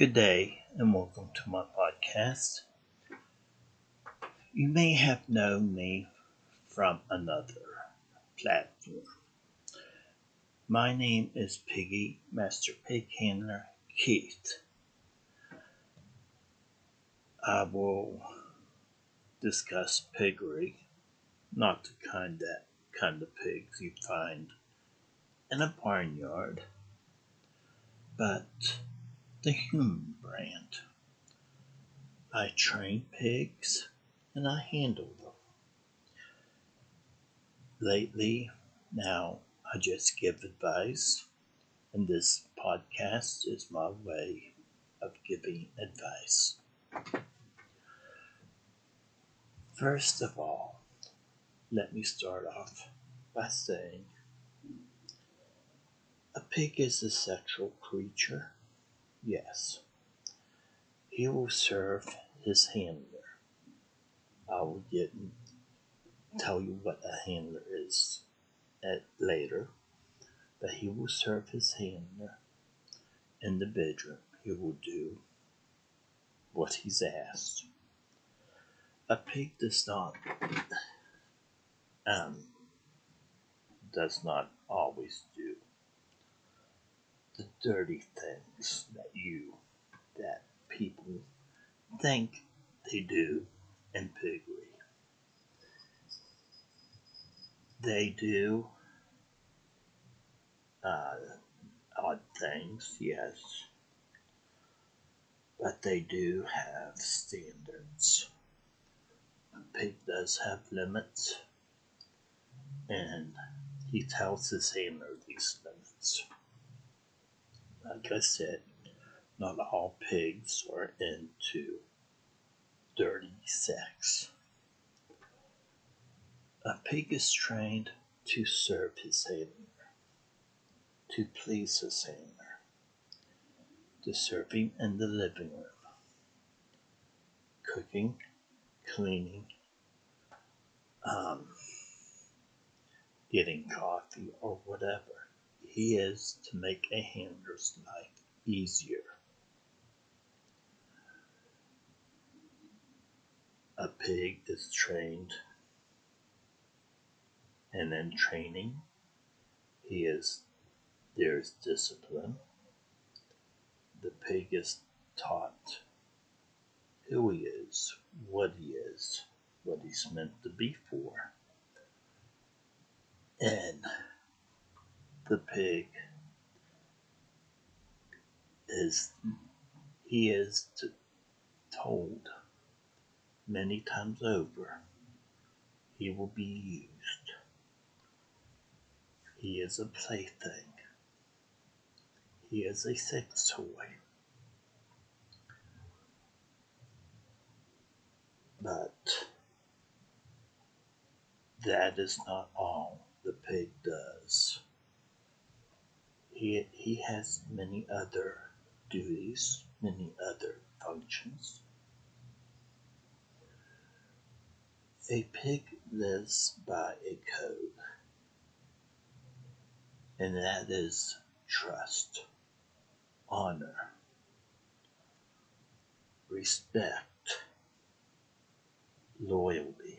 Good day and welcome to my podcast. You may have known me from another platform. My name is Piggy Master Pig Handler Keith. I will discuss piggery, not the kind that kind of pigs you find in a barnyard, but the human brand. I train pigs and I handle them. Lately, now I just give advice, and this podcast is my way of giving advice. First of all, let me start off by saying a pig is a sexual creature Yes. He will serve his handler. I will get tell you what a handler is at later. But he will serve his handler in the bedroom. He will do what he's asked. A pig does not um, does not always do the dirty things that you, that people think they do in piggery. They do uh, odd things, yes, but they do have standards. A pig does have limits, and he tells his handler these limits like I said, not all pigs are into dirty sex. A pig is trained to serve his handler, to please his handler, to serve him in the living room, cooking, cleaning, um, getting coffee, or whatever he is to make a handler's life easier. A pig is trained, and in training, he is there's discipline. The pig is taught who he is, what he is, what he's meant to be for. And the pig is he is told many times over he will be used. He is a plaything. He is a sex toy. But that is not all the pig does he, he has many other duties, many other functions. A pig lives by a code, and that is trust, honor, respect, loyalty.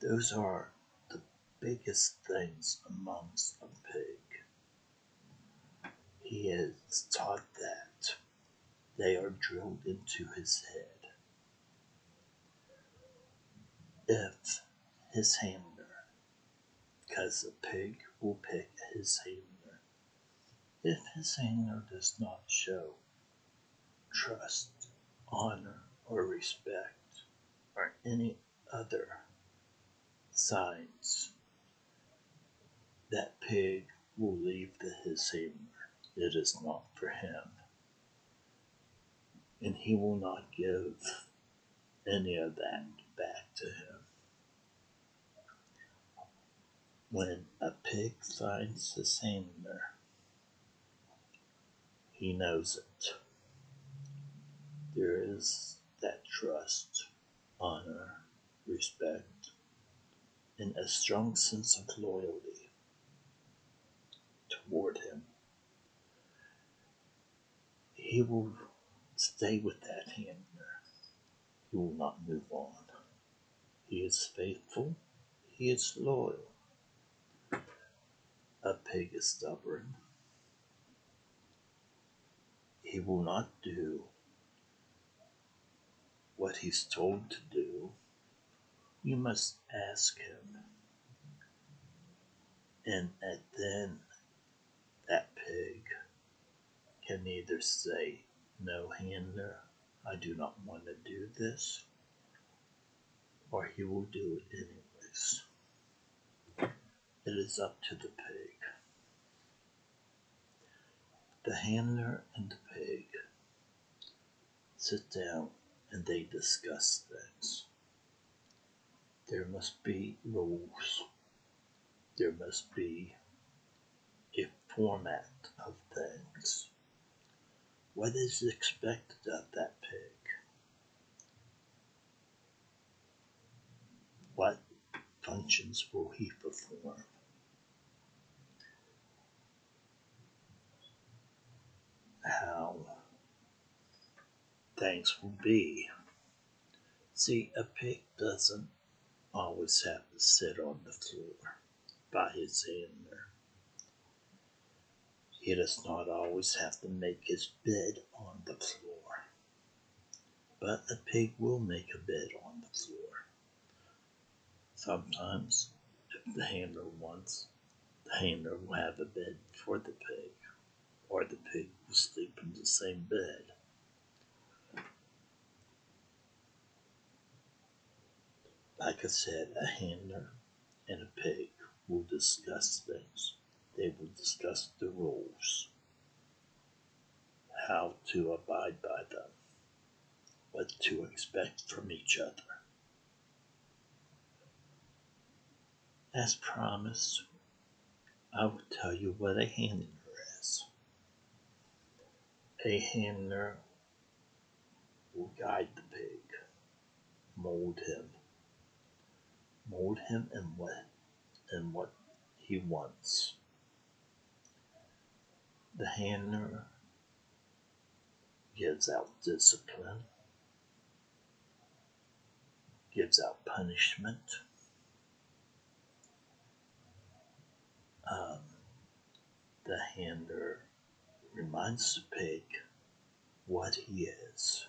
Those are the biggest things amongst a pig he is taught that they are drilled into his head. If his handler, because a pig will pick his handler, if his handler does not show trust, honor, or respect, or any other signs, that pig will leave the, his handler it is not for him. And he will not give any of that back to him. When a pig finds his handler, he knows it. There is that trust, honor, respect, and a strong sense of loyalty toward him he will stay with that handler. He will not move on. He is faithful. He is loyal. A pig is stubborn. He will not do what he's told to do. You must ask him. And then that pig can either say, No, handler, I do not want to do this, or he will do it anyways. It is up to the pig. The handler and the pig sit down and they discuss things. There must be rules. There must be a format of things. What is expected of that pig? What functions will he perform? How things will be. See, a pig doesn't always have to sit on the floor by his handler. He does not always have to make his bed on the floor. But a pig will make a bed on the floor. Sometimes, if the handler wants, the handler will have a bed for the pig, or the pig will sleep in the same bed. Like I said, a handler and a pig will discuss things. They will discuss the rules, how to abide by them, what to expect from each other. As promised, I will tell you what a handler is. A handler will guide the pig, mold him, mold him in what in what he wants. The handler gives out discipline, gives out punishment. Um, the handler reminds the pig what he is.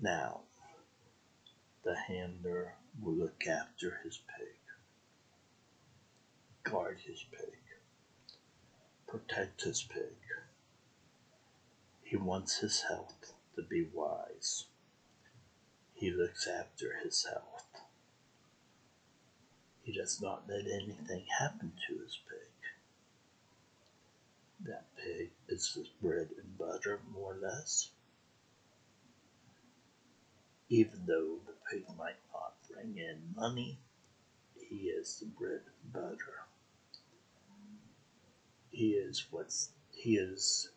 Now, the handler will look after his pig, guard his pig, protect his pig. He wants his health to be wise. He looks after his health. He does not let anything happen to his pig. That pig is his bread and butter, more or less. Even though the pig might not bring in money, he is the bread and butter. He is what's he is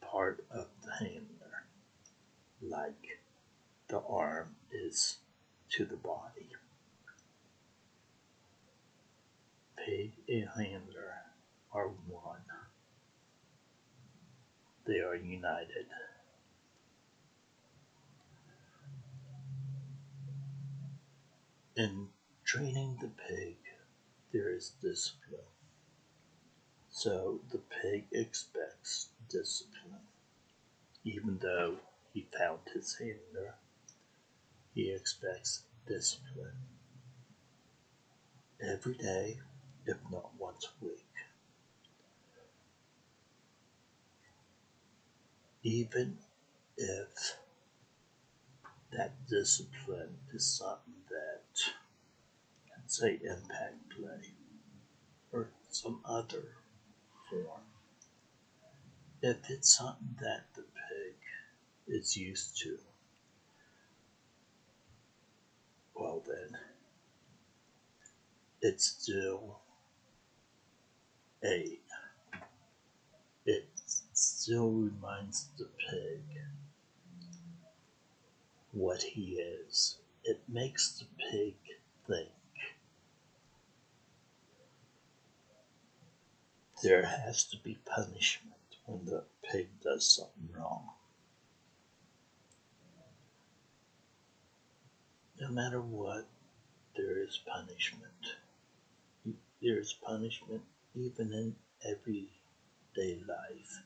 part of the handler, like the arm is to the body. Pig and handler are one. They are united. In training the pig, there is discipline. So the pig expects discipline. Even though he found his handler, he expects discipline. Every day, if not once a week. Even if that discipline is something that, let's say, impact play or some other If it's something that the pig is used to, well then, it's still a it still reminds the pig what he is. It makes the pig think. There has to be punishment when the pig does something wrong. No matter what, there is punishment. There is punishment even in everyday life.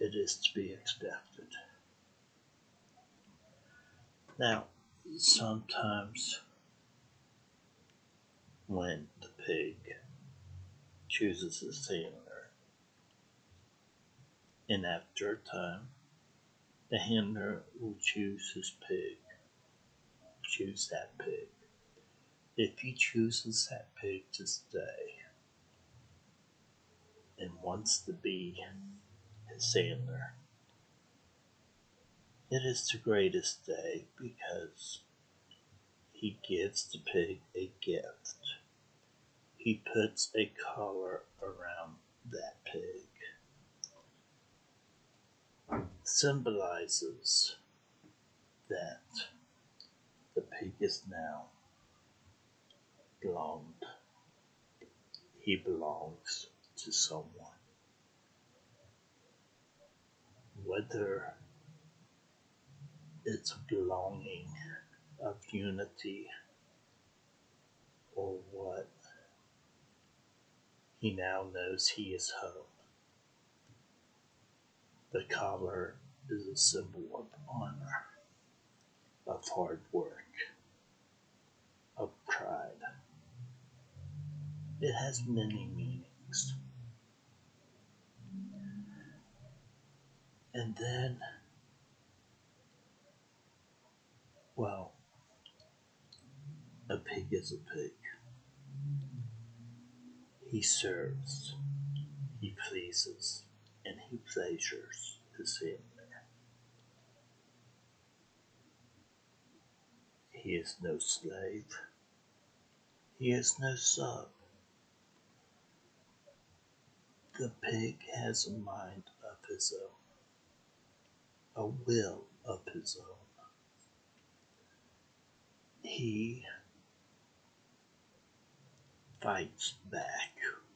It is to be expected. Now, sometimes when the pig chooses his handler, and after a time, the handler will choose his pig, choose that pig. If he chooses that pig to stay and wants to be his handler, it is the greatest day because he gives the pig a gift. He puts a collar around that pig. Symbolizes that the pig is now belonged. He belongs to someone. Whether it's belonging of unity or what. He now knows he is home. The collar is a symbol of honor, of hard work, of pride. It has many meanings. And then Well, a pig is a pig. He serves, he pleases, and he pleasures his family. He is no slave. He is no sub. The pig has a mind of his own, a will of his own he fights back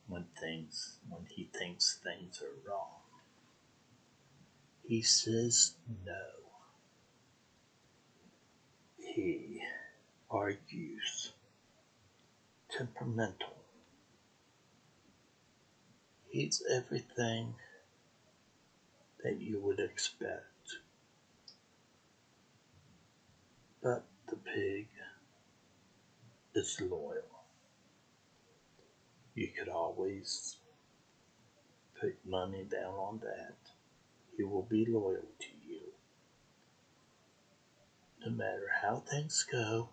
when things when he thinks things are wrong. He says no. He argues. Temperamental. He's everything that you would expect. But the pig is loyal. You could always put money down on that. He will be loyal to you. No matter how things go,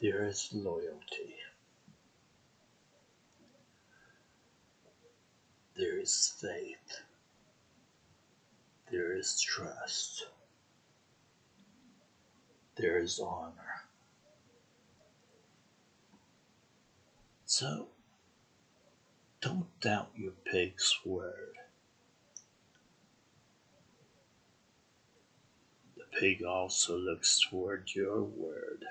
there is loyalty. There is faith. There is trust. There is honor. So, don't doubt your pig's word. The pig also looks toward your word,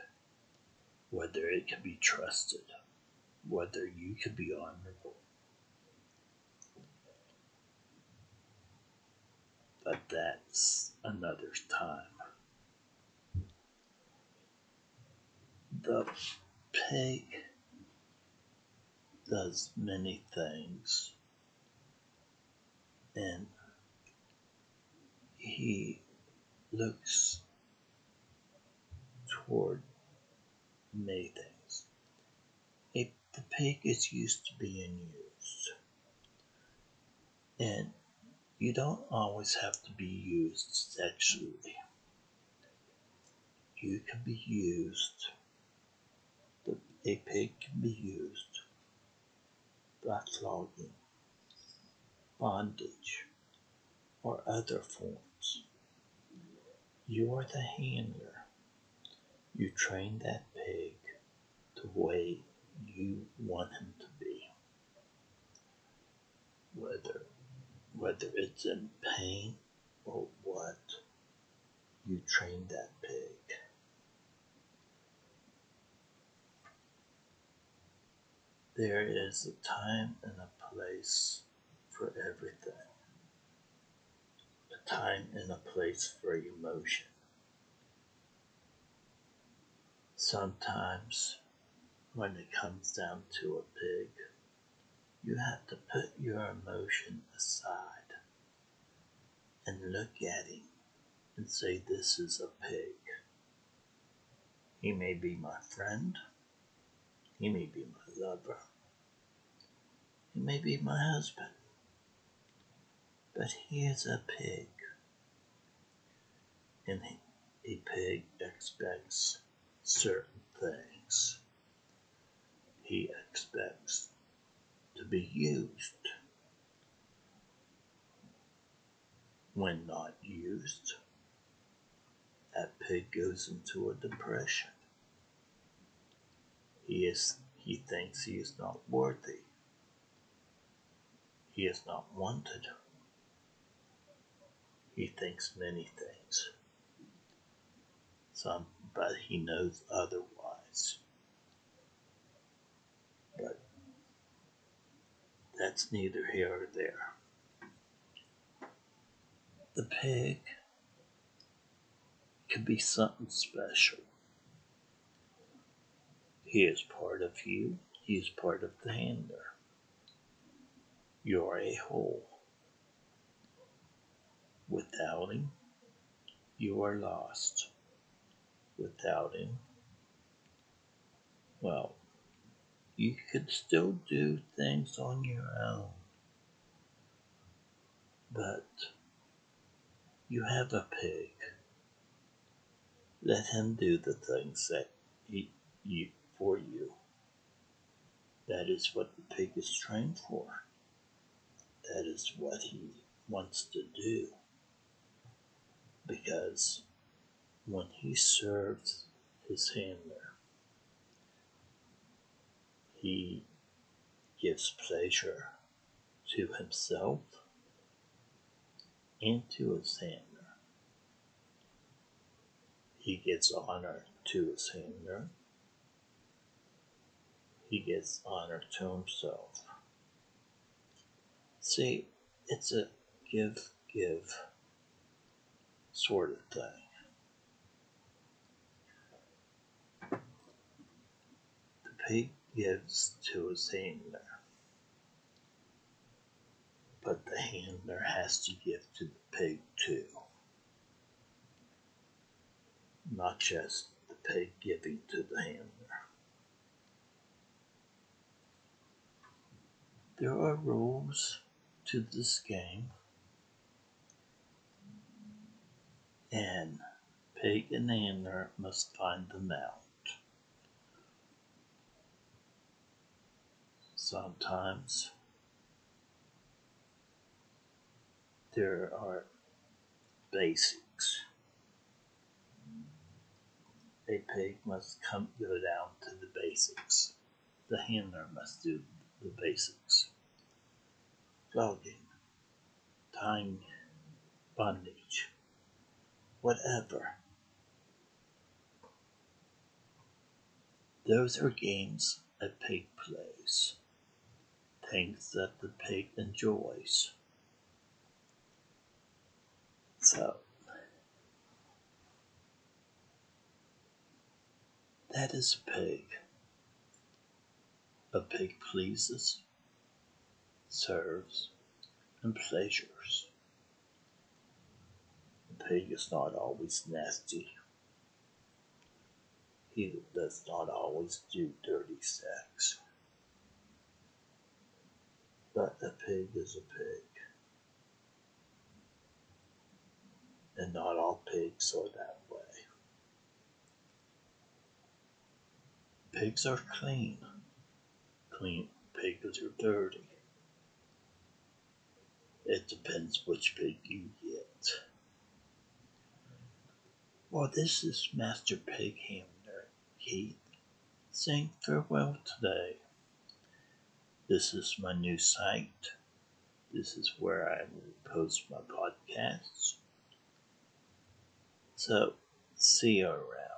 whether it can be trusted, whether you can be honorable. But that's another time. The pig does many things. And he looks toward many things. If the pig is used to being used, and you don't always have to be used sexually. You can be used, a pig can be used backlogging, bondage, or other forms. You are the handler. You train that pig the way you want him to be. Whether whether it's in pain or what, you train that pig. There is a time and a place for everything. A time and a place for emotion. Sometimes, when it comes down to a pig, you have to put your emotion aside and look at him and say, This is a pig. He may be my friend. He may be my lover. He may be my husband. But he is a pig. And a pig expects certain things. He expects to be used. When not used, that pig goes into a depression. He is he thinks he is not worthy. He is not wanted. He thinks many things. Some but he knows otherwise. But that's neither here or there. The pig could be something special. He is part of you, he is part of the handler. You're a whole. Without him, you are lost. Without him, well, you could still do things on your own. But you have a pig. Let him do the things that he, you, for you. That is what the pig is trained for. That is what he wants to do. Because when he serves his handler, he gives pleasure to himself and to his handler. He gets honor to his handler he gets honor to himself. See, it's a give, give sort of thing. The pig gives to his handler, but the handler has to give to the pig too. Not just the pig giving to the handler. There are rules to this game, and Pig and Handler must find them out. Sometimes there are basics. A pig must come go down to the basics. The handler must do the basics. Flogging, tying bondage, whatever. Those are games a pig plays, things that the pig enjoys. So, that is a pig. A pig pleases, serves, and pleasures. A pig is not always nasty. He does not always do dirty sex. But a pig is a pig. And not all pigs are that way. Pigs are clean clean pigs are dirty. It depends which pig you get. Well, this is Master Pig Handler Keith saying farewell today. This is my new site. This is where I will post my podcasts. So, see you around.